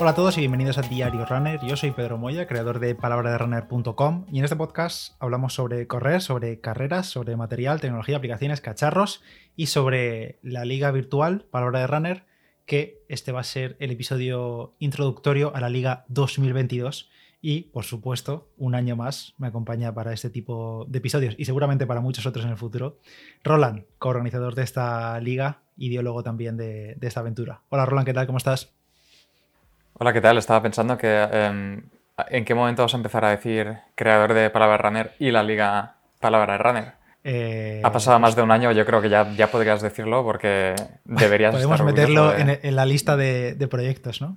Hola a todos y bienvenidos a Diario Runner. Yo soy Pedro Moya, creador de palabraderunner.com y en este podcast hablamos sobre correr, sobre carreras, sobre material, tecnología, aplicaciones, cacharros y sobre la liga virtual Palabra de Runner, que este va a ser el episodio introductorio a la liga 2022 y, por supuesto, un año más me acompaña para este tipo de episodios y seguramente para muchos otros en el futuro. Roland, coorganizador de esta liga, ideólogo también de, de esta aventura. Hola Roland, ¿qué tal? ¿Cómo estás? Hola, ¿qué tal? Estaba pensando que em, en qué momento vas a empezar a decir creador de Palabra Runner y la liga Palabra Runner. Eh, ha pasado más de un año, yo creo que ya, ya podrías decirlo porque deberías Podemos estar meterlo de- en, en la lista de, de proyectos, ¿no?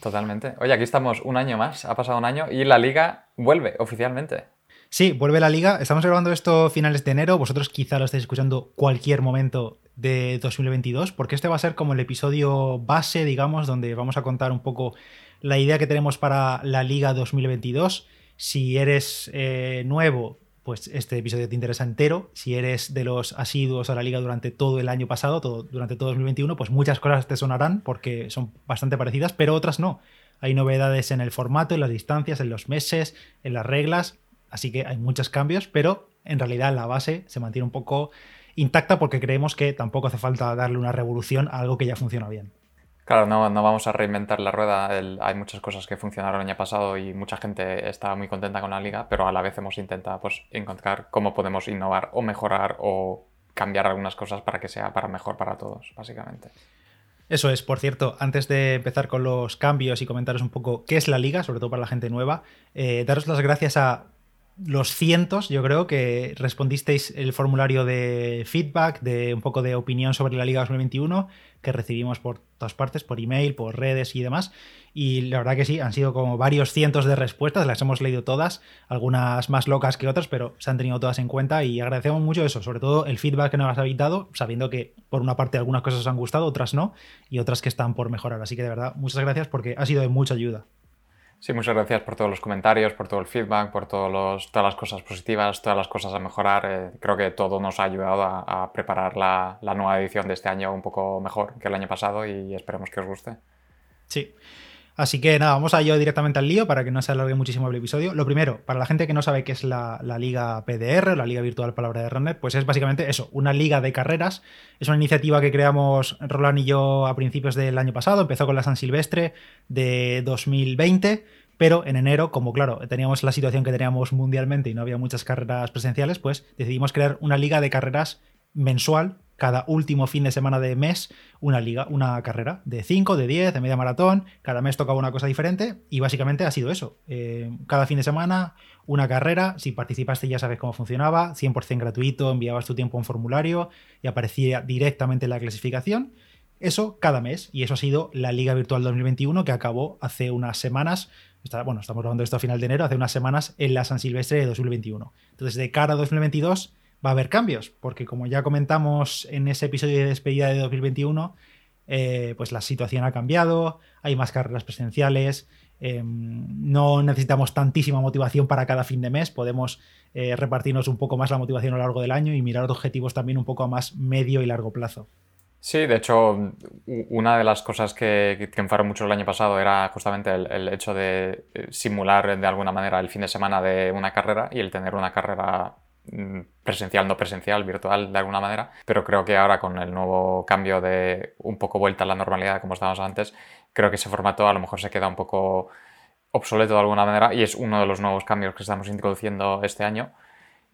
Totalmente. Oye, aquí estamos un año más, ha pasado un año y la liga vuelve oficialmente. Sí, vuelve la liga. Estamos grabando esto finales de enero. Vosotros quizá lo estáis escuchando cualquier momento de 2022, porque este va a ser como el episodio base, digamos, donde vamos a contar un poco la idea que tenemos para la liga 2022. Si eres eh, nuevo, pues este episodio te interesa entero. Si eres de los asiduos a la liga durante todo el año pasado, todo, durante todo 2021, pues muchas cosas te sonarán porque son bastante parecidas, pero otras no. Hay novedades en el formato, en las distancias, en los meses, en las reglas. Así que hay muchos cambios, pero en realidad la base se mantiene un poco intacta porque creemos que tampoco hace falta darle una revolución a algo que ya funciona bien. Claro, no, no vamos a reinventar la rueda. el- hay muchas cosas que funcionaron el año pasado y mucha gente está muy contenta con la liga, pero a la vez hemos intentado pues, encontrar cómo podemos innovar o mejorar o cambiar algunas cosas para que sea para mejor para todos, básicamente. Eso es, por cierto, antes de empezar con los cambios y comentaros un poco qué es la liga, sobre todo para la gente nueva, eh, daros las gracias a los cientos, yo creo, que respondisteis el formulario de feedback, de un poco de opinión sobre la Liga 2021, que recibimos por todas partes, por email, por redes y demás. Y la verdad que sí, han sido como varios cientos de respuestas, las hemos leído todas, algunas más locas que otras, pero se han tenido todas en cuenta y agradecemos mucho eso, sobre todo el feedback que nos habéis dado, sabiendo que por una parte algunas cosas os han gustado, otras no, y otras que están por mejorar. Así que de verdad, muchas gracias porque ha sido de mucha ayuda. Sí, muchas gracias por todos los comentarios, por todo el feedback, por todas las cosas positivas, todas las cosas a mejorar. Eh, creo que todo nos ha ayudado a, a preparar la, la nueva edición de este año un poco mejor que el año pasado y esperemos que os guste. Sí. Así que nada, vamos a ir directamente al lío para que no se alargue muchísimo el episodio. Lo primero, para la gente que no sabe qué es la, la Liga PDR, la Liga Virtual Palabra de Runner, pues es básicamente eso, una liga de carreras. Es una iniciativa que creamos Roland y yo a principios del año pasado, empezó con la San Silvestre de 2020. Pero en enero, como claro, teníamos la situación que teníamos mundialmente y no había muchas carreras presenciales, pues decidimos crear una liga de carreras mensual, cada último fin de semana de mes, una liga, una carrera de 5, de 10, de media maratón, cada mes tocaba una cosa diferente y básicamente ha sido eso. Eh, cada fin de semana, una carrera, si participaste ya sabes cómo funcionaba, 100% gratuito, enviabas tu tiempo a un formulario y aparecía directamente en la clasificación. Eso cada mes y eso ha sido la Liga Virtual 2021 que acabó hace unas semanas bueno, estamos hablando de esto a final de enero, hace unas semanas en la San Silvestre de 2021. Entonces, de cara a 2022 va a haber cambios, porque como ya comentamos en ese episodio de despedida de 2021, eh, pues la situación ha cambiado, hay más carreras presenciales, eh, no necesitamos tantísima motivación para cada fin de mes, podemos eh, repartirnos un poco más la motivación a lo largo del año y mirar objetivos también un poco a más medio y largo plazo. Sí, de hecho, una de las cosas que, que triunfaron mucho el año pasado era justamente el, el hecho de eh, simular de alguna manera el fin de semana de una carrera y el tener una carrera mm, presencial, no presencial, virtual de alguna manera, pero creo que ahora con el nuevo cambio de un poco vuelta a la normalidad como estábamos antes, creo que ese formato a lo mejor se queda un poco obsoleto de alguna manera y es uno de los nuevos cambios que estamos introduciendo este año.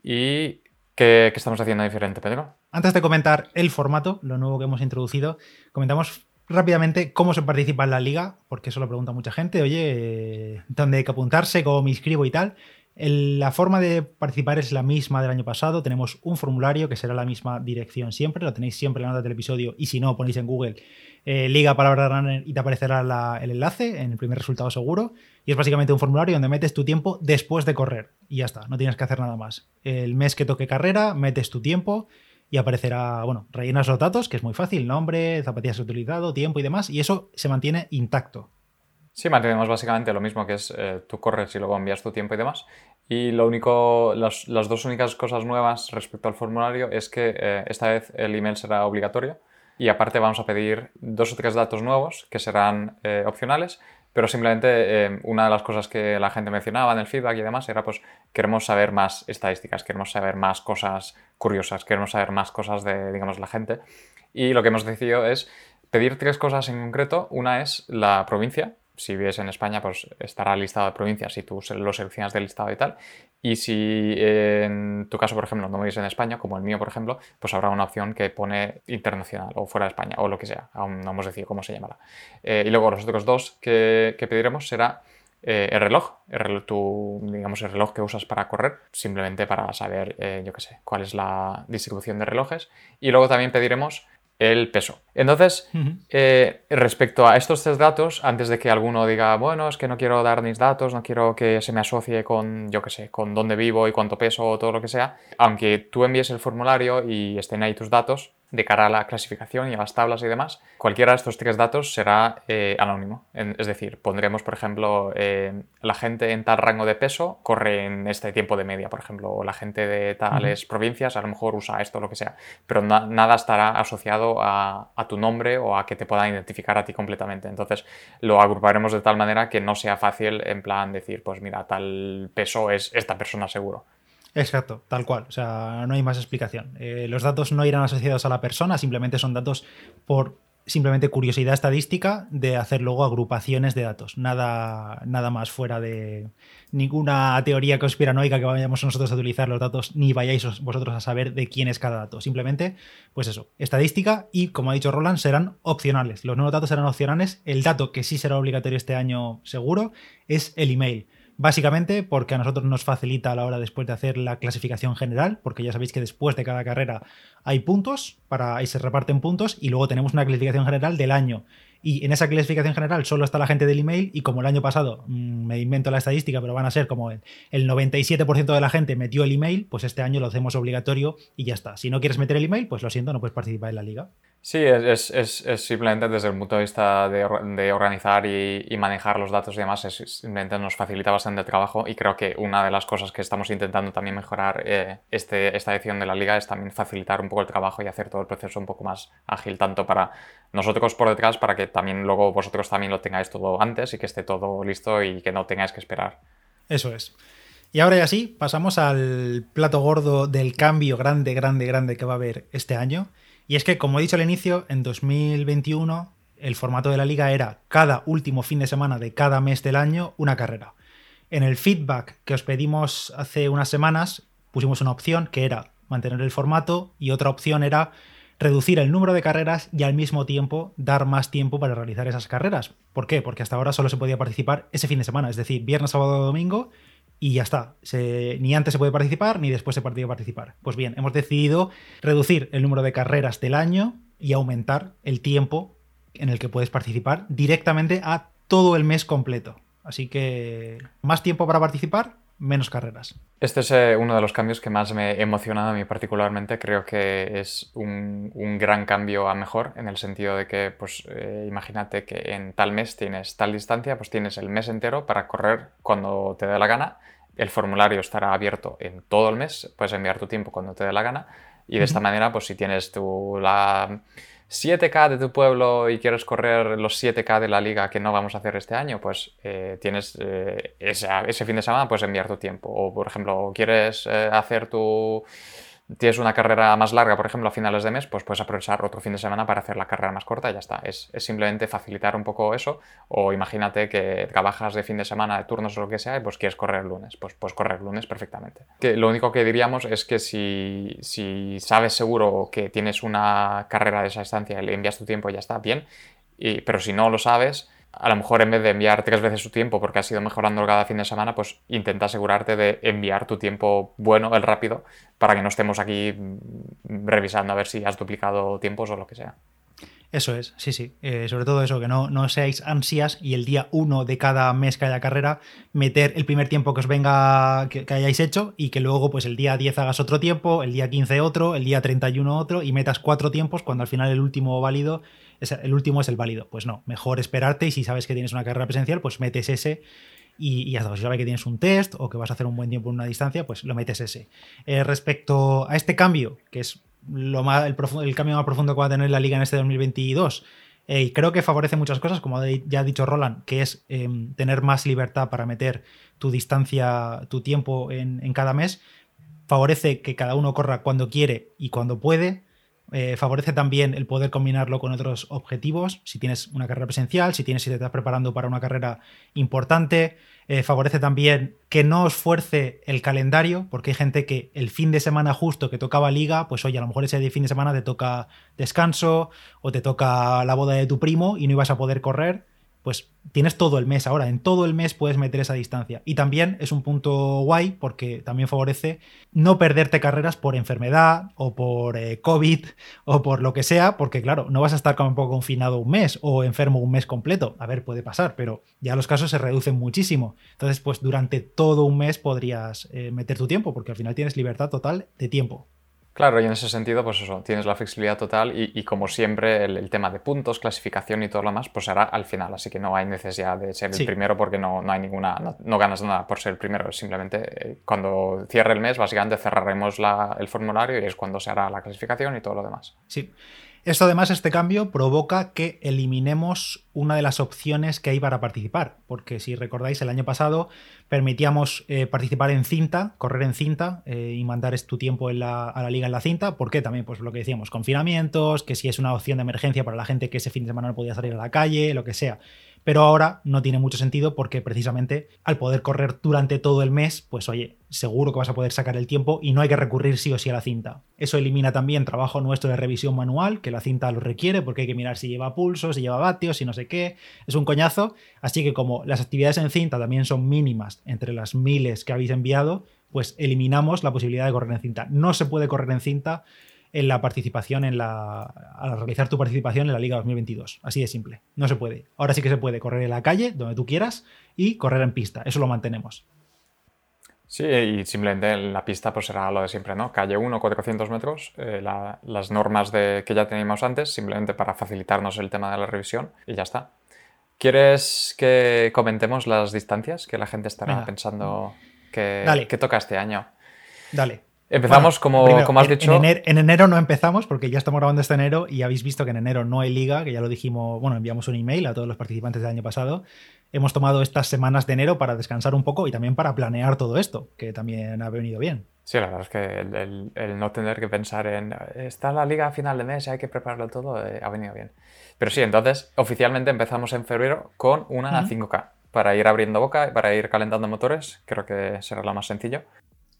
¿Y qué, estamos haciendo diferente, Pedro? Antes de comentar el formato, lo nuevo que hemos introducido, comentamos rápidamente cómo se participa en la liga, porque eso lo pregunta mucha gente. Oye, ¿dónde hay que apuntarse? ¿Cómo me inscribo y tal? La forma de participar es la misma del año pasado. Tenemos un formulario que será la misma dirección siempre. Lo tenéis siempre en la nota del episodio. Y si no, ponéis en Google eh, Liga Palabra Runner y te aparecerá el enlace en el primer resultado seguro. Y es básicamente un formulario donde metes tu tiempo después de correr. Y ya está, no tienes que hacer nada más. El mes que toque carrera, metes tu tiempo y aparecerá, bueno, rellenas los datos, que es muy fácil, nombre, zapatillas utilizado, tiempo y demás, y eso se mantiene intacto. Sí, mantenemos básicamente lo mismo que es eh, tú corres y luego envías tu tiempo y demás. Y lo único, las, las dos únicas cosas nuevas respecto al formulario es que eh, esta vez el email será obligatorio. y aparte vamos a pedir dos o tres datos nuevos que serán eh, opcionales, pero simplemente eh, una de las cosas que la gente mencionaba en el feedback y demás era pues queremos saber más estadísticas, queremos saber más cosas curiosas, queremos saber más cosas de, digamos, la gente. Y lo que hemos decidido es pedir tres cosas en concreto. Una es la provincia, si vives en España, pues estará listado de provincias y tú lo seleccionas del listado y tal. Y si en tu caso, por ejemplo, no vives en España, como el mío, por ejemplo, pues habrá una opción que pone internacional o fuera de España o lo que sea. Aún no hemos decidido cómo se llamará. Eh, y luego los otros dos que, pediremos será eh, el reloj, el reloj tu, digamos, el reloj que usas para correr, simplemente para saber, eh, yo qué sé, cuál es la distribución de relojes. Y luego también pediremos el peso. Entonces, eh, respecto a estos tres datos, antes de que alguno diga, bueno, es que no quiero dar mis datos, no quiero que se me asocie con, yo qué sé, con dónde vivo y cuánto peso o todo lo que sea, aunque tú envíes el formulario y estén ahí tus datos, de cara a la clasificación y a las tablas y demás, cualquiera de estos tres datos será eh, anónimo. es decir, pondremos, por ejemplo, eh, la gente en tal rango de peso corre en este tiempo de media, por ejemplo, o la gente de tales provincias a lo mejor usa esto, lo que sea, pero nada estará asociado a, a, tu nombre o a que te puedan identificar a ti completamente. Entonces, lo agruparemos de tal manera que no sea fácil en plan decir, pues mira, tal peso es esta persona seguro. Exacto, tal cual. O sea, no hay más explicación. Eh, los datos no irán asociados a la persona, simplemente son datos por simplemente curiosidad estadística de hacer luego agrupaciones de datos. Nada, nada más fuera de ninguna teoría conspiranoica que vayamos nosotros a utilizar los datos, ni vayáis vosotros a saber de quién es cada dato. Simplemente, pues eso, estadística y, como ha dicho Roland, serán opcionales. Los nuevos datos serán opcionales. El dato que sí será obligatorio este año seguro es el email. Básicamente porque a nosotros nos facilita a la hora después de hacer la clasificación general, porque ya sabéis que después de cada carrera hay puntos, para, ahí se reparten puntos y luego tenemos una clasificación general del año. Y en esa clasificación general solo está la gente del email y como el año pasado, mm, me invento la estadística, pero van a ser como el, el 97% de la gente metió el email, pues este año lo hacemos obligatorio y ya está. Si no quieres meter el email, pues lo siento, no puedes participar en la liga. Sí, es, es, es, simplemente desde el punto de vista de, de organizar y, y, manejar los datos y demás, simplemente nos facilita bastante el trabajo y creo que una de las cosas que estamos intentando también mejorar eh, este, esta edición de la liga es también facilitar un poco el trabajo y hacer todo el proceso un poco más ágil, tanto para nosotros por detrás, para que también luego vosotros también lo tengáis todo antes y que esté todo listo y que no tengáis que esperar. Eso es. Y ahora ya sí, pasamos al plato gordo del cambio grande, grande, grande que va a haber este año y es que, como he dicho al inicio, en 2021 el formato de la liga era cada último fin de semana de cada mes del año una carrera. En el feedback que os pedimos hace unas semanas pusimos una opción que era mantener el formato y otra opción era reducir el número de carreras y al mismo tiempo dar más tiempo para realizar esas carreras. ¿Por qué? Porque hasta ahora solo se podía participar ese fin de semana, es decir, viernes, sábado, domingo y ya está. ni antes se puede participar ni después se puede participar. Pues bien, hemos decidido reducir el número de carreras del año y aumentar el tiempo en el que puedes participar directamente a todo el mes completo. Así que más tiempo para participar, menos carreras. Este es eh, uno de los cambios que más me ha emocionado a mí particularmente. Creo que es un, gran cambio a mejor en el sentido de que, pues eh, imagínate que en tal mes tienes tal distancia, pues tienes el mes entero para correr cuando te dé la gana. El formulario estará abierto en todo el mes, puedes enviar tu tiempo cuando te dé la gana y de esta manera, pues si tienes tu, la 7K de tu pueblo y quieres correr los 7K de la liga que no vamos a hacer este año, pues eh, tienes eh, ese, fin de semana puedes enviar tu tiempo. O, por ejemplo, quieres eh, hacer tu tienes una carrera más larga, por ejemplo, a finales de mes, pues puedes aprovechar otro fin de semana para hacer la carrera más corta y ya está. Es, simplemente facilitar un poco eso. O imagínate que trabajas de fin de semana, de turnos o lo que sea, y pues quieres correr el lunes. Pues puedes correr lunes perfectamente. Que lo único que diríamos es que si, si sabes seguro que tienes una carrera de esa distancia y le envías tu tiempo y ya está, bien. Y, pero si no lo sabes, a lo mejor en vez de enviar tres veces su tiempo porque has ido mejorando cada fin de semana, pues intenta asegurarte de enviar tu tiempo bueno, el rápido, para que no estemos aquí revisando a ver si has duplicado tiempos o lo que sea. Eso es, sí, sí. Eh, sobre todo eso, que no, no seáis ansias y el día uno de cada mes que haya carrera, meter el primer tiempo que os venga, que, hayáis hecho y que luego pues el día 10 hagas otro tiempo, el día 15 otro, el día 31 otro y metas cuatro tiempos cuando al final el último válido, el último es el válido. Pues no, mejor esperarte y si sabes que tienes una carrera presencial, pues metes ese y, ya está. Si sabes que tienes un test o que vas a hacer un buen tiempo en una distancia, pues lo metes ese. Eh, respecto a este cambio, que es lo más, el, cambio más profundo que va a tener la liga en este 2022. Eh, y creo que favorece muchas cosas, como ya ha dicho Roland, que es em, tener más libertad para meter tu distancia, tu tiempo en cada mes. Favorece que cada uno corra cuando quiere y cuando puede eh, favorece también el poder combinarlo con otros objetivos. Si tienes una carrera presencial, si tienes si te estás preparando para una carrera importante. Eh, favorece también que no os fuerce el calendario, porque hay gente que el fin de semana justo que tocaba liga, pues oye, a lo mejor ese fin de semana te toca descanso o te toca la boda de tu primo y no ibas a poder correr pues tienes todo el mes ahora, en todo el mes puedes meter esa distancia. Y también es un punto guay porque también favorece no perderte carreras por enfermedad o por eh, COVID o por lo que sea, porque claro, no vas a estar como un poco confinado un mes o enfermo un mes completo. A ver, puede pasar, pero ya los casos se reducen muchísimo. Entonces, pues durante todo un mes podrías eh, meter tu tiempo porque al final tienes libertad total de tiempo. Claro, y en ese sentido, pues eso, tienes la flexibilidad total y, como siempre el, tema de puntos, clasificación y todo lo demás, pues será al final, así que no hay necesidad de ser el primero porque no, no hay ninguna, no, ganas nada por ser el primero, simplemente eh, cuando cierre el mes, básicamente cerraremos el formulario y es cuando se hará la clasificación y todo lo demás. Sí. Esto además, este cambio provoca que eliminemos una de las opciones que hay para participar, porque si recordáis, el año pasado permitíamos eh, participar en cinta, correr en cinta eh, y mandar tu tiempo a la liga en la cinta. ¿Por qué? También, pues lo que decíamos, confinamientos, que si es una opción de emergencia para la gente que ese fin de semana no podía salir a la calle, lo que sea pero ahora no tiene mucho sentido porque precisamente al poder correr durante todo el mes, pues oye, seguro que vas a poder sacar el tiempo y no hay que recurrir sí o sí a la cinta. Eso elimina también trabajo nuestro de revisión manual, que la cinta lo requiere porque hay que mirar si lleva pulsos, si lleva vatios, si no sé qué, es un coñazo, así que como las actividades en cinta también son mínimas entre las miles que habéis enviado, pues eliminamos la posibilidad de correr en cinta. No se puede correr en cinta en la participación en la. al realizar tu participación en la Liga 2022. Así de simple. No se puede. Ahora sí que se puede correr en la calle, donde tú quieras, y correr en pista. Eso lo mantenemos. Sí, y simplemente en la pista pues será lo de siempre, ¿no? Calle 1, 400 metros, eh, las normas de, que ya teníamos antes, simplemente para facilitarnos el tema de la revisión y ya está. ¿Quieres que comentemos las distancias que la gente estará pensando que, que toca este año? Dale. Empezamos como, como, has dicho. En enero, no empezamos porque ya estamos grabando este enero y habéis visto que en enero no hay liga, que ya lo dijimos, bueno, enviamos un email a todos los participantes del año pasado. Hemos tomado estas semanas de enero para descansar un poco y también para planear todo esto, que también ha venido bien. Sí, la verdad es que el, no tener que pensar en está la liga a final de mes y hay que prepararlo todo, eh, ha venido bien. Pero sí, entonces oficialmente empezamos en febrero con una 5K para ir abriendo boca y para ir calentando motores. Creo que será lo más sencillo.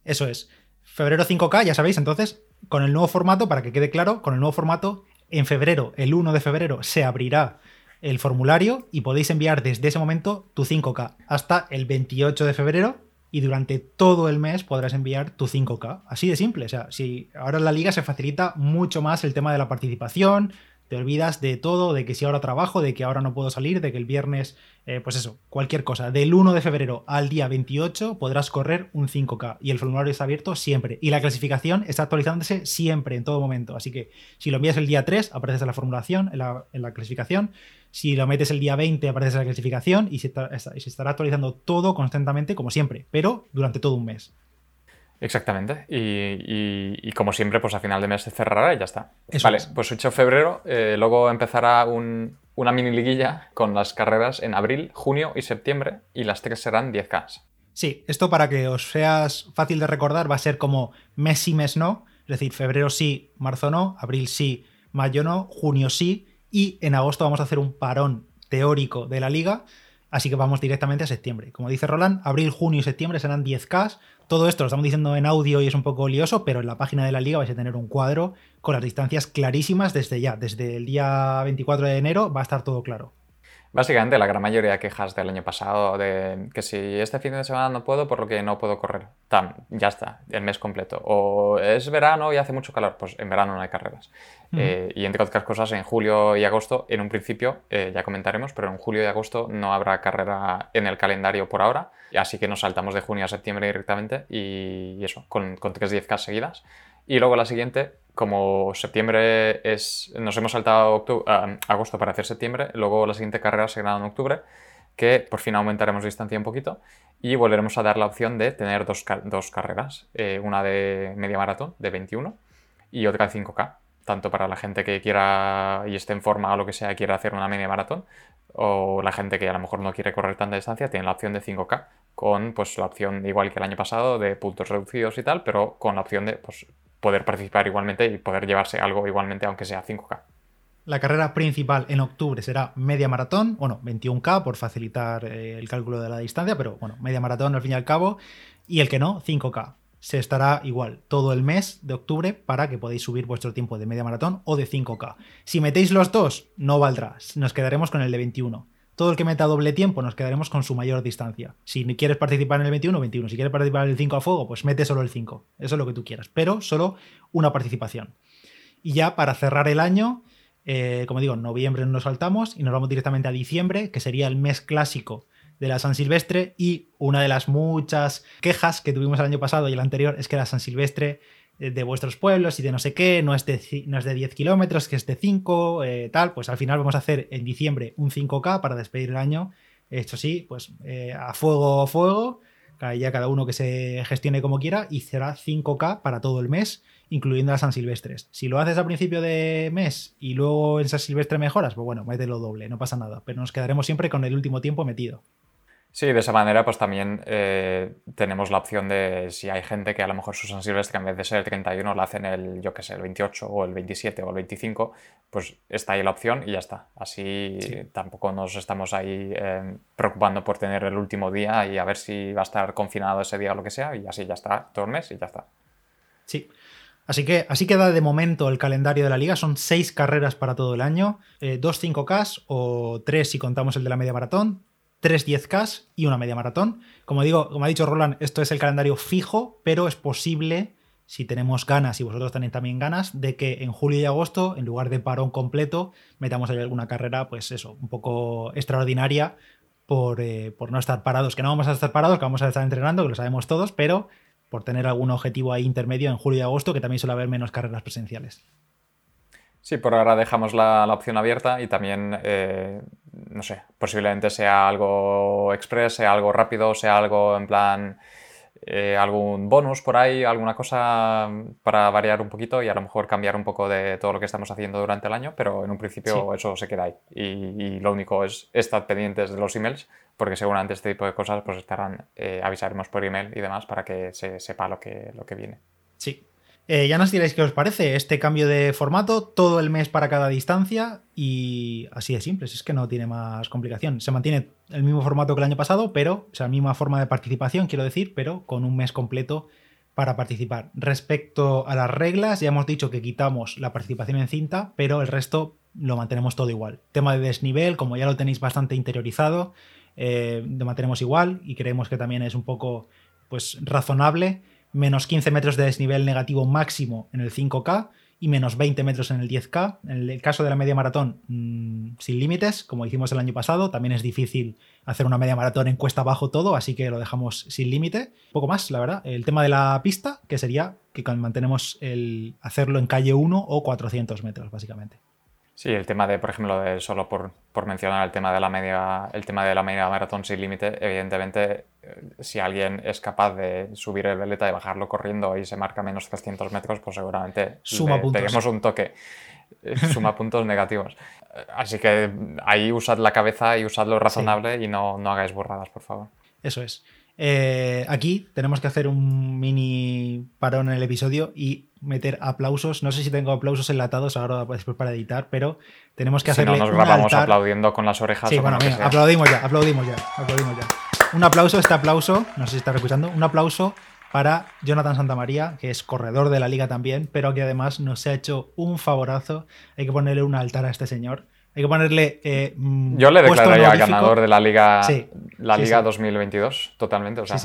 Eso es. Febrero 5K, ya sabéis, entonces, con el nuevo formato, para que quede claro, con el nuevo formato, en febrero, el 1 de febrero, se abrirá el formulario y podéis enviar desde ese momento tu 5K hasta el 28 de febrero y durante todo el mes podrás enviar tu 5K. Así de simple. O sea, si ahora en la liga se facilita mucho más el tema de la participación, te olvidas de todo, de que si ahora trabajo, de que ahora no puedo salir, de que el viernes, eh, pues eso, cualquier cosa. Del 1 de febrero al día 28 podrás correr un 5K y el formulario está abierto siempre. Y la clasificación está actualizándose siempre, en todo momento. Así que si lo envías el día 3, apareces en la formulación, en la, clasificación. Si lo metes el día 20, apareces en la clasificación y se estará actualizando todo constantemente, como siempre, pero durante todo un mes. Exactamente. Y, como siempre, pues a final de mes se cerrará y ya está. vale, pues 8 de febrero, eh, luego empezará una mini liguilla con las carreras en abril, junio y septiembre y las tres serán 10K. Sí, esto para que os seas fácil de recordar va a ser como mes y mes no, es decir, febrero sí, marzo no, abril sí, mayo no, junio sí y en agosto vamos a hacer un parón teórico de la liga, así que vamos directamente a septiembre. Como dice Roland, abril, junio y septiembre serán 10K, todo esto lo estamos diciendo en audio y es un poco lioso, pero en la página de la liga vais a tener un cuadro con las distancias clarísimas desde ya. Desde el día 24 de enero va a estar todo claro. Básicamente la gran mayoría de quejas del año pasado de que si este fin de semana no puedo por lo que no puedo correr. Tam, ya está, el mes completo. O es verano y hace mucho calor, pues en verano no hay carreras. Eh, y entre otras cosas, en julio y agosto, en un principio, eh, ya comentaremos, pero en julio y agosto no habrá carrera en el calendario por ahora. Así que nos saltamos de junio a septiembre directamente y, eso, con, con 3 10K seguidas. Y luego la siguiente, como septiembre es. Nos hemos saltado ah, agosto para hacer septiembre, luego la siguiente carrera será en octubre, que por fin aumentaremos distancia un poquito y volveremos a dar la opción de tener dos, carreras, eh, una de media maratón de 21 y otra de 5K, tanto para la gente que quiera y esté en forma o lo que sea, quiera hacer una media maratón, o la gente que a lo mejor no quiere correr tanta distancia, tiene la opción de 5K, con pues la opción, igual que el año pasado, de puntos reducidos y tal, pero con la opción de pues, poder participar igualmente y poder llevarse algo igualmente, aunque sea 5K. La carrera principal en octubre será media maratón, bueno, 21K por facilitar eh, el cálculo de la distancia, pero bueno, media maratón al fin y al cabo, y el que no, 5K. Se estará igual todo el mes de octubre para que podáis subir vuestro tiempo de media maratón o de 5K. Si metéis los dos, no valdrá, nos quedaremos con el de 21. Todo el que meta doble tiempo nos quedaremos con su mayor distancia. Si quieres participar en el 21, 21. Si quieres participar en el 5 a fuego, pues mete solo el 5. Eso es lo que tú quieras, pero solo una participación. Y ya para cerrar el año, eh, como digo, en noviembre nos saltamos y nos vamos directamente a diciembre, que sería el mes clásico de la San Silvestre y una de las muchas quejas que tuvimos el año pasado y el anterior es que la San Silvestre eh, de vuestros pueblos y de no sé qué, no es de, no es de 10 kilómetros, que es de 5, eh, tal, pues al final vamos a hacer en diciembre un 5K para despedir el año. Esto sí, pues eh, a fuego, a fuego, ya cada uno que se gestione como quiera y será 5K para todo el mes, incluyendo las San Silvestres. Si lo haces a principio de mes y luego en San Silvestre mejoras, pues bueno, mételo doble, no pasa nada, pero nos quedaremos siempre con el último tiempo metido. Sí, de esa manera pues también eh, tenemos la opción de si hay gente que a lo mejor su San Silvestre en vez de ser el 31 lo hacen el, yo qué sé, el 28 o el 27 o el 25, pues está ahí la opción y ya está. Así tampoco nos estamos ahí eh, preocupando por tener el último día y a ver si va a estar confinado ese día o lo que sea y así ya está todo el mes y ya está. Sí. Así que así queda de momento el calendario de la liga. Son seis carreras para todo el año, eh, dos 5K o tres si contamos el de la media maratón, tres 10K y una media maratón. Como digo, como ha dicho Roland, esto es el calendario fijo, pero es posible, si tenemos ganas y vosotros tenéis también ganas, de que en julio y agosto, en lugar de parón completo, metamos ahí alguna carrera, pues eso, un poco extraordinaria por, eh, por no estar parados, que no vamos a estar parados, que vamos a estar entrenando, que lo sabemos todos, pero por tener algún objetivo ahí intermedio en julio y agosto, que también suele haber menos carreras presenciales. Sí, por ahora dejamos la, opción abierta y también, eh, no sé, posiblemente sea algo express, sea algo rápido, sea algo en plan eh, algún bonus por ahí, alguna cosa para variar un poquito y a lo mejor cambiar un poco de todo lo que estamos haciendo durante el año, pero en un principio eso se queda ahí. Y, lo único es estar pendientes de los emails, porque seguramente este tipo de cosas pues estarán, eh, avisaremos por email y demás para que se sepa lo que, lo que viene. Sí, eh, ya nos diréis qué os parece este cambio de formato, todo el mes para cada distancia y así de simple, es que no tiene más complicación. Se mantiene el mismo formato que el año pasado, pero, o sea, la misma forma de participación, quiero decir, pero con un mes completo para participar. Respecto a las reglas, ya hemos dicho que quitamos la participación en cinta, pero el resto lo mantenemos todo igual. Tema de desnivel, como ya lo tenéis bastante interiorizado, eh, lo mantenemos igual y creemos que también es un poco pues razonable menos 15 metros de desnivel negativo máximo en el 5K y menos 20 metros en el 10K. En el caso de la media maratón, mm, sin límites, como hicimos el año pasado, también es difícil hacer una media maratón en cuesta abajo todo, así que lo dejamos sin límite. Poco más, la verdad. El tema de la pista, que sería que mantenemos el hacerlo en calle 1 o 400 metros, básicamente. Sí, el tema de, por ejemplo, de, solo por, mencionar el tema de la media, el tema de la media maratón sin límite, evidentemente, eh, si alguien es capaz de subir el veleta y bajarlo corriendo y se marca menos 300 metros, pues seguramente Suma tenemos un toque. Eh, suma puntos negativos. Así que ahí usad la cabeza y usadlo razonable y no, no hagáis borradas, por favor. Eso es. Eh, aquí tenemos que hacer un mini parón en el episodio y meter aplausos. No sé si tengo aplausos enlatados ahora después para editar, pero tenemos que hacerle. Si no, nos grabamos aplaudiendo con las orejas. Sí, bueno, aplaudimos ya, aplaudimos ya, aplaudimos ya. Un aplauso, este aplauso, no sé si estás escuchando, un aplauso para Jonathan Santamaría, que es corredor de la liga también, pero que además nos ha hecho un favorazo. Hay que ponerle un altar a este señor hay que ponerle. Eh, mm, Yo le declararía ganador de la Liga, la Liga 2022, totalmente. O sea,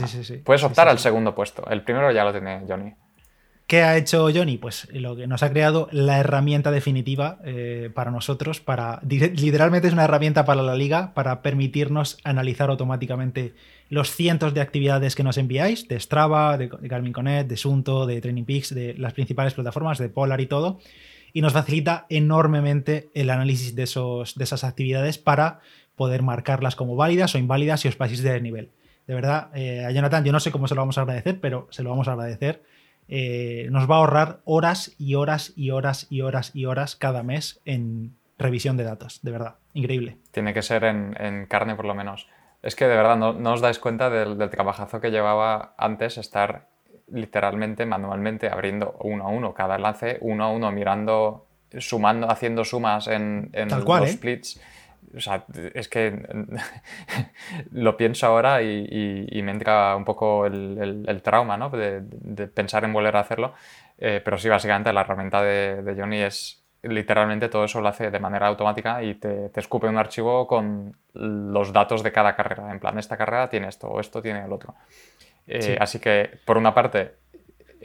puedes optar al segundo puesto. El primero ya lo tiene Johnny. ¿Qué ha hecho Johnny? Pues lo que nos ha creado la herramienta definitiva eh, para nosotros, para literalmente es una herramienta para la liga, para permitirnos analizar automáticamente los cientos de actividades que nos enviáis, de Strava, de Garmin Connect, de Sunto, de Training Peaks, de las principales plataformas, de Polar y todo, y nos facilita enormemente el análisis de, esos, de esas actividades para poder marcarlas como válidas o inválidas si os paséis de nivel. De verdad, eh, a Jonathan, yo no sé cómo se lo vamos a agradecer, pero se lo vamos a agradecer. Eh, nos va a ahorrar horas y horas y horas y horas y horas cada mes en revisión de datos, de verdad, increíble. Tiene que ser en, carne por lo menos. Es que de verdad no, os dais cuenta del, trabajazo que llevaba antes estar literalmente, manualmente, abriendo uno a uno cada enlace, uno a uno, mirando, sumando, haciendo sumas en, los ¿eh? O sea, es que lo pienso ahora y, me entra un poco el, trauma ¿no? de, pensar en volver a hacerlo. Eh, pero sí, básicamente la herramienta de, Johnny es literalmente todo eso lo hace de manera automática y te, escupe un archivo con los datos de cada carrera. En plan, esta carrera tiene esto o esto tiene el otro. Eh, así que, por una parte,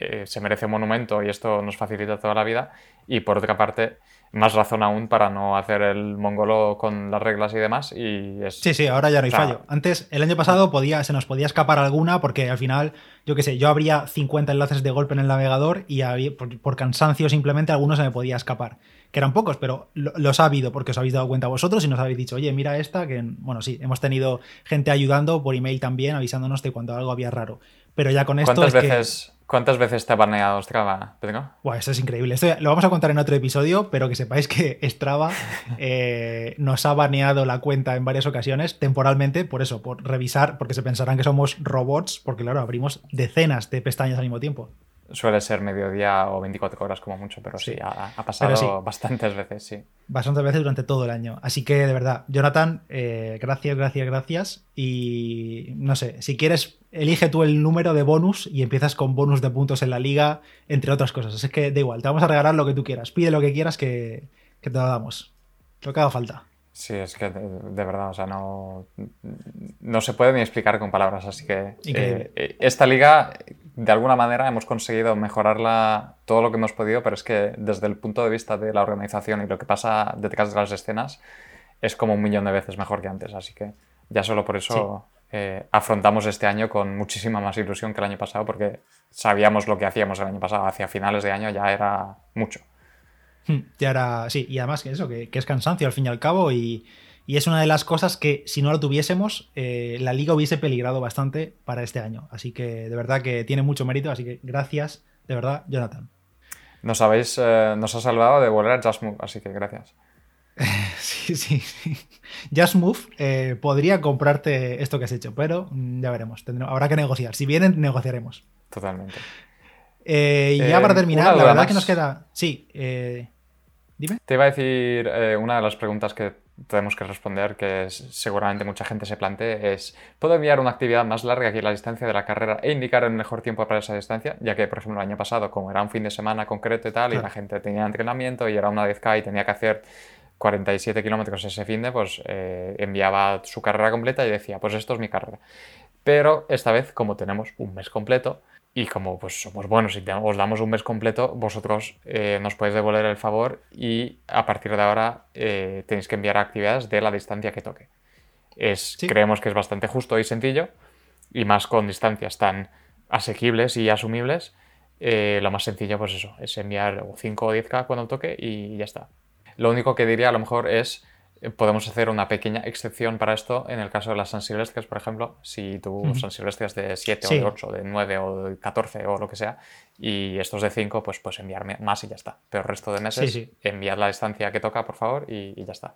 eh, se merece un monumento y esto nos facilita toda la vida. Y por otra parte, más razón aún para no hacer el mongolo con las reglas y demás. Y Sí, sí, ahora ya no hay fallo. Antes, el año pasado podía, se nos podía escapar alguna porque al final, yo qué sé, yo abría 50 enlaces de golpe en el navegador y por, cansancio simplemente algunos se me podía escapar. Que eran pocos, pero los ha habido porque os habéis dado cuenta vosotros y nos habéis dicho, oye, mira esta, que bueno, sí, hemos tenido gente ayudando por email también, avisándonos de cuando algo había raro. Pero ya con esto. ¿Cuántas veces? ¿Cuántas veces te ha baneado Strava, Pedro? Buah, esto es increíble. Esto lo vamos a contar en otro episodio, pero que sepáis que Strava eh, nos ha baneado la cuenta en varias ocasiones, temporalmente, por eso, por revisar, porque se pensarán que somos robots, porque claro, abrimos decenas de pestañas al mismo tiempo. Suele ser mediodía o 24 horas como mucho, pero sí, ha, pasado bastantes veces, sí. Bastantes veces durante todo el año. Así que, de verdad, Jonathan, eh, gracias, gracias, gracias. Y no sé, si quieres, elige tú el número de bonus y empiezas con bonus de puntos en la liga, entre otras cosas. Así que da igual, te vamos a regalar lo que tú quieras. Pide lo que quieras que, te lo damos. Lo que haga falta. Sí, es que de, verdad, o sea, no, no se puede ni explicar con palabras. Así que eh, esta liga de alguna manera hemos conseguido mejorarla todo lo que hemos podido, pero es que desde el punto de vista de la organización y lo que pasa detrás de las escenas es como un millón de veces mejor que antes. Así que ya solo por eso eh, afrontamos este año con muchísima más ilusión que el año pasado, porque sabíamos lo que hacíamos el año pasado. Hacia finales de año ya era mucho. Hmm, ya era, sí, y además que eso, que es cansancio al fin y al cabo y y es una de las cosas que, si no lo tuviésemos, eh, la liga hubiese peligrado bastante para este año. Así que de verdad que tiene mucho mérito. Así que gracias, de verdad, Jonathan. Nos habéis, eh, nos ha salvado de volver a Just Move, así que gracias. sí, sí, sí. Just Move eh, podría comprarte esto que has hecho, pero mm, ya veremos. habrá que negociar. Si vienen, negociaremos. Totalmente. y ya para terminar, la verdad que nos queda. Sí, dime. Te iba a decir una de las preguntas que tenemos que responder, que seguramente mucha gente se plantee, es ¿puedo enviar una actividad más larga que la distancia de la carrera e indicar el mejor tiempo para esa distancia? Ya que, por ejemplo, el año pasado, como era un fin de semana concreto y tal, y la gente tenía entrenamiento y era una 10K y tenía que hacer 47 kilómetros ese fin de, pues eh, enviaba su carrera completa y decía, pues esto es mi carrera. Pero esta vez, como tenemos un mes completo, y como pues somos buenos y os damos un mes completo, vosotros eh, nos podéis devolver el favor y a partir de ahora eh, tenéis que enviar actividades de la distancia que toque. Es, Creemos que es bastante justo y sencillo y más con distancias tan asequibles y asumibles. Eh, lo más sencillo pues eso, es enviar 5 o 10k cuando toque y ya está. Lo único que diría a lo mejor es podemos hacer una pequeña excepción para esto en el caso de las San Silvestres, por ejemplo, si tú uh San Silvestres de 7 o de 8, de 9 o de 14 o lo que sea, y estos de 5, pues, pues enviar más y ya está. Pero el resto de meses, enviar la distancia que toca, por favor, y, ya está.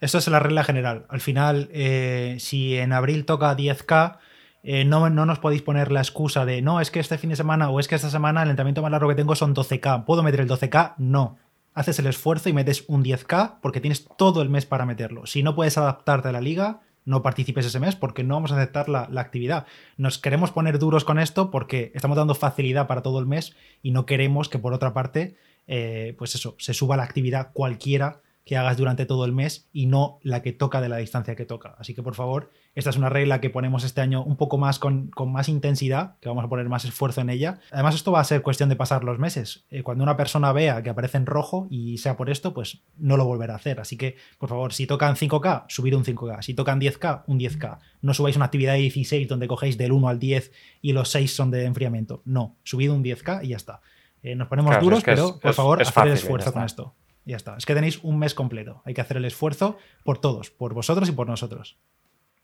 Esto es la regla general. Al final, eh, si en abril toca 10K, eh, no, no, nos podéis poner la excusa de no, es que este fin de semana o es que esta semana el entrenamiento más largo que tengo son 12K. ¿Puedo meter el 12K? No haces el esfuerzo y metes un 10K porque tienes todo el mes para meterlo. Si no puedes adaptarte a la liga, no participes ese mes porque no vamos a aceptar la, actividad. Nos queremos poner duros con esto porque estamos dando facilidad para todo el mes y no queremos que por otra parte, eh, pues eso, se suba la actividad cualquiera que hagas durante todo el mes y no la que toca de la distancia que toca. Así que por favor, esta es una regla que ponemos este año un poco más con, más intensidad, que vamos a poner más esfuerzo en ella. Además, esto va a ser cuestión de pasar los meses. Eh, cuando una persona vea que aparece en rojo y sea por esto, pues no lo volverá a hacer. Así que, por favor, si tocan 5K, subir un 5K. Si tocan 10K, un 10K. No subáis una actividad de 16 donde cogéis del 1 al 10 y los 6 son de enfriamiento. No, subid un 10K y ya está. Eh, nos ponemos duros, pero por favor, hacer el esfuerzo con esto. Ya está. Es que tenéis un mes completo. Hay que hacer el esfuerzo por todos, por vosotros y por nosotros.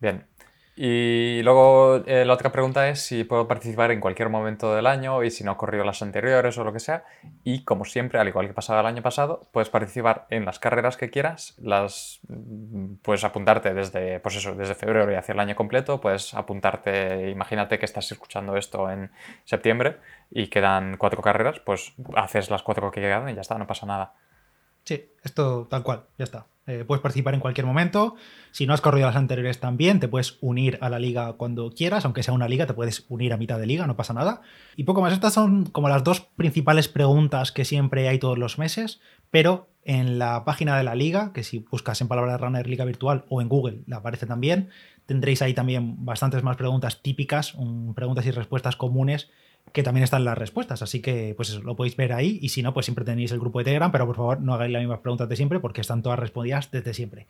Bien. Y luego eh, la otra pregunta es si puedo participar en cualquier momento del año y si no he corrido las anteriores o lo que sea. Y como siempre, al igual que pasaba el año pasado, puedes participar en las carreras que quieras. Las mm, puedes apuntarte desde, pues eso, desde febrero y hacia el año completo. Puedes apuntarte, imagínate que estás escuchando esto en septiembre y quedan cuatro carreras, pues haces las cuatro que quedan y ya está, no pasa nada. Sí, esto tal cual, ya está. Eh, puedes participar en cualquier momento. Si no has corrido las anteriores también, te puedes unir a la liga cuando quieras, aunque sea una liga, te puedes unir a mitad de liga, no pasa nada. Y poco más, estas son como las dos principales preguntas que siempre hay todos los meses, pero en la página de la liga, que si buscas en palabra de runner liga virtual o en Google, la aparece también, tendréis ahí también bastantes más preguntas típicas, preguntas y respuestas comunes que también están las respuestas. Así que, pues lo podéis ver ahí. Y si no, pues siempre tenéis el grupo de Telegram, pero por favor no hagáis las mismas preguntas de siempre porque están todas respondidas desde siempre.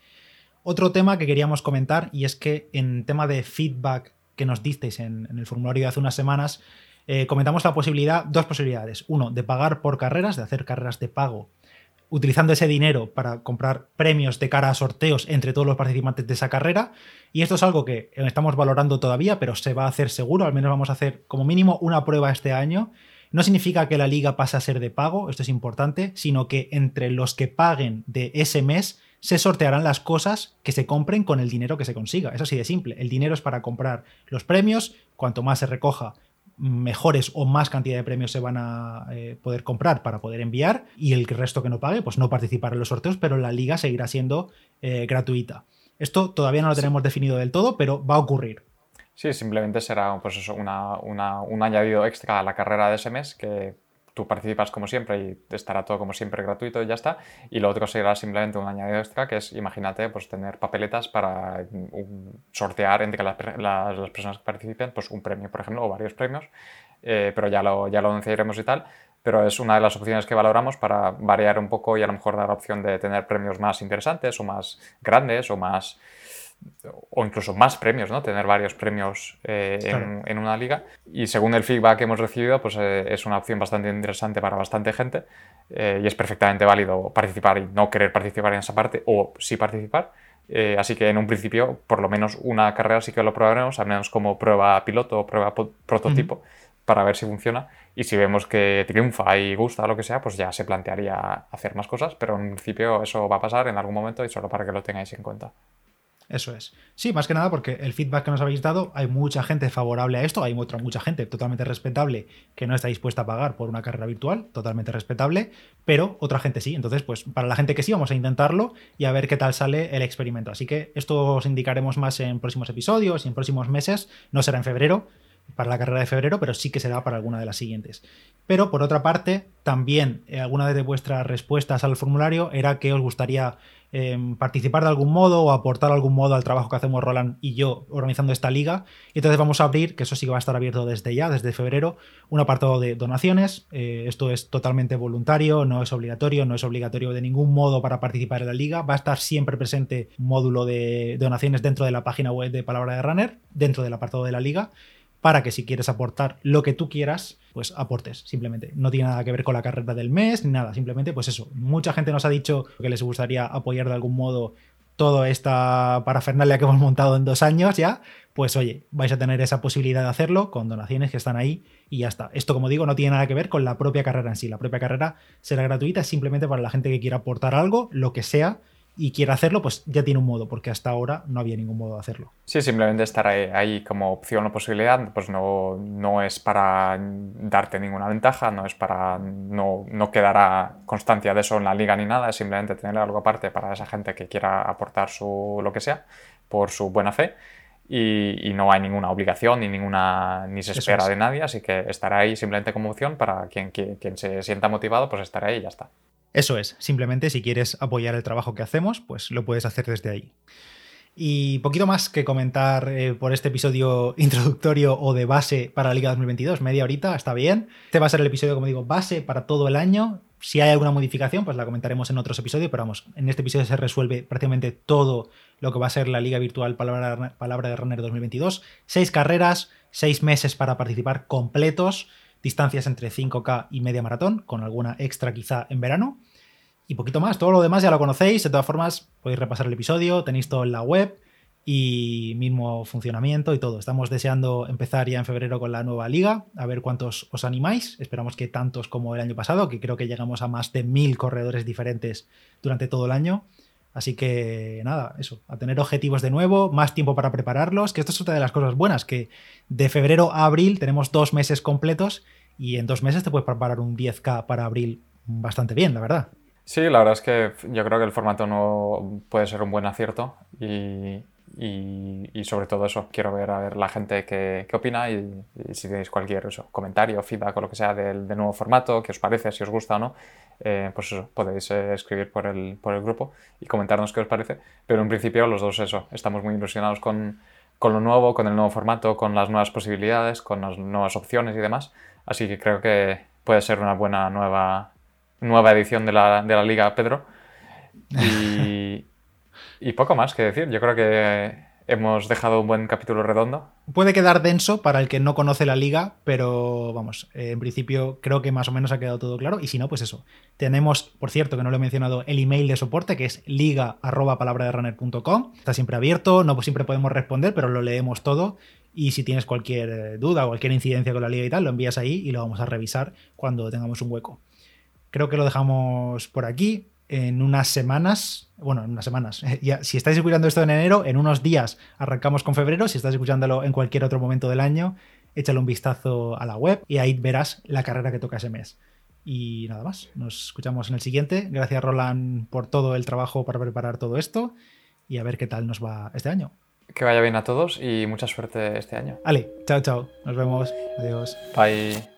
Otro tema que queríamos comentar, y es que en tema de feedback que nos disteis en, el formulario de hace unas semanas, eh, comentamos la posibilidad, dos posibilidades. Uno, de pagar por carreras, de hacer carreras de pago utilizando ese dinero para comprar premios de cara a sorteos entre todos los participantes de esa carrera. Y esto es algo que estamos valorando todavía, pero se va a hacer seguro, al menos vamos a hacer como mínimo una prueba este año. No significa que la liga pase a ser de pago, esto es importante, sino que entre los que paguen de ese mes se sortearán las cosas que se compren con el dinero que se consiga. Es así de simple. El dinero es para comprar los premios, cuanto más se recoja, mejores o más cantidad de premios se van a eh, poder comprar para poder enviar y el resto que no pague, pues no participar en los sorteos, pero la liga seguirá siendo eh, gratuita. Esto todavía no lo tenemos definido del todo, pero va a ocurrir. Sí, simplemente será pues eso, un añadido extra a la carrera de ese mes que tú participas como siempre y estará todo como siempre gratuito y ya está. Y lo otro será simplemente un añadido extra que es, imagínate, pues tener papeletas para sortear entre las, personas que participen pues un premio, por ejemplo, o varios premios, eh, pero ya lo, ya lo anunciaremos y tal. Pero es una de las opciones que valoramos para variar un poco y a lo mejor dar la opción de tener premios más interesantes o más grandes o más o incluso más premios, ¿no? Tener varios premios eh, en, una liga. Y según el feedback que hemos recibido, pues eh, es una opción bastante interesante para bastante gente eh, y es perfectamente válido participar y no querer participar en esa parte o sí participar. así que en un principio, por lo menos una carrera sí que lo probaremos, al menos como prueba piloto o prueba prototipo, para ver si funciona. Y si vemos que triunfa y gusta lo que sea, pues ya se plantearía hacer más cosas, pero en principio eso va a pasar en algún momento y solo para que lo tengáis en cuenta. Eso es. Sí, más que nada porque el feedback que nos habéis dado, hay mucha gente favorable a esto, hay otra mucha gente totalmente respetable que no está dispuesta a pagar por una carrera virtual, totalmente respetable, pero otra gente sí. Entonces, pues para la gente que sí, vamos a intentarlo y a ver qué tal sale el experimento. Así que esto os indicaremos más en próximos episodios y en próximos meses. No será en febrero, para la carrera de febrero, pero sí que será para alguna de las siguientes. Pero por otra parte, también eh, alguna de vuestras respuestas al formulario era que os gustaría Em, participar de algún modo o aportar algún modo al trabajo que hacemos Roland y yo organizando esta liga. Y entonces vamos a abrir, que eso sí que va a estar abierto desde ya, desde febrero, un apartado de donaciones. Eh, esto es totalmente voluntario, no es obligatorio, no es obligatorio de ningún modo para participar en la liga. Va a estar siempre presente módulo de donaciones dentro de la página web de Palabra de Runner, dentro del apartado de la liga para que si quieres aportar lo que tú quieras, pues aportes, simplemente. No tiene nada que ver con la carrera del mes ni nada, simplemente pues eso. Mucha gente nos ha dicho que les gustaría apoyar de algún modo toda esta parafernalia que hemos montado en dos años ya, pues oye, vais a tener esa posibilidad de hacerlo con donaciones que están ahí y ya está. Esto, como digo, no tiene nada que ver con la propia carrera en sí. La propia carrera será gratuita simplemente para la gente que quiera aportar algo, lo que sea, y quiere hacerlo, pues ya tiene un modo, porque hasta ahora no había ningún modo de hacerlo. Sí, simplemente estar ahí, como opción o posibilidad, pues no, no, es para darte ninguna ventaja, no es para, no, no quedará constancia de eso en la liga ni nada, es simplemente tener algo aparte para esa gente que quiera aportar su lo que sea por su buena fe. Y, no hay ninguna obligación ni ninguna ni se espera de nadie, así que estará ahí simplemente como opción para quien, quien, quien se sienta motivado, pues estará ahí y ya está. Eso es, simplemente si quieres apoyar el trabajo que hacemos, pues lo puedes hacer desde ahí. Y poquito más que comentar eh, por este episodio introductorio o de base para la Liga 2022, media horita, está bien. Este va a ser el episodio, como digo, base para todo el año. Si hay alguna modificación, pues la comentaremos en otros episodios, pero vamos, en este episodio se resuelve prácticamente todo lo que va a ser la Liga Virtual Palabra, Palabra de Runner 2022. Seis carreras, seis meses para participar completos distancias entre 5K y media maratón, con alguna extra quizá en verano. Y poquito más, todo lo demás ya lo conocéis, de todas formas podéis repasar el episodio, tenéis todo en la web y mismo funcionamiento y todo. Estamos deseando empezar ya en febrero con la nueva liga, a ver cuántos os animáis. Esperamos que tantos como el año pasado, que creo que llegamos a más de mil corredores diferentes durante todo el año. Así que nada, eso, a tener objetivos de nuevo, más tiempo para prepararlos, que esto es otra de las cosas buenas, que de febrero a abril tenemos dos meses completos y en dos meses te puedes preparar un 10K para abril bastante bien, la verdad. Sí, la verdad es que yo creo que el formato no puede ser un buen acierto y, y, sobre todo eso, quiero ver a ver la gente qué, qué opina y, si tenéis cualquier eso, comentario, feedback o lo que sea del, nuevo formato, qué os parece, si os gusta o no, eh, pues eso, podéis eh, escribir por el, por el grupo y comentarnos qué os parece. Pero en principio los dos eso, estamos muy ilusionados con, con lo nuevo, con el nuevo formato, con las nuevas posibilidades, con las nuevas opciones y demás. Así que creo que puede ser una buena nueva, nueva edición de la, de la Liga Pedro. Y, poco más que decir. Yo creo que hemos dejado un buen capítulo redondo. Puede quedar denso para el que no conoce la liga, pero vamos, eh, en principio creo que más o menos ha quedado todo claro. Y si no, pues eso. Tenemos, por cierto, que no lo he mencionado, el email de soporte que es liga.palabraderunner.com. Está siempre abierto, no siempre podemos responder, pero lo leemos todo. Y si tienes cualquier duda o cualquier incidencia con la liga y tal, lo envías ahí y lo vamos a revisar cuando tengamos un hueco. Creo que lo dejamos por aquí en unas semanas, bueno, en unas semanas, ya, si estáis escuchando esto en enero, en unos días arrancamos con febrero, si estás escuchándolo en cualquier otro momento del año, échale un vistazo a la web y ahí verás la carrera que toca ese mes. Y nada más, nos escuchamos en el siguiente. Gracias Roland por todo el trabajo para preparar todo esto y a ver qué tal nos va este año. Que vaya bien a todos y mucha suerte este año. Ale, chao, chao. Nos vemos. Adiós. Bye.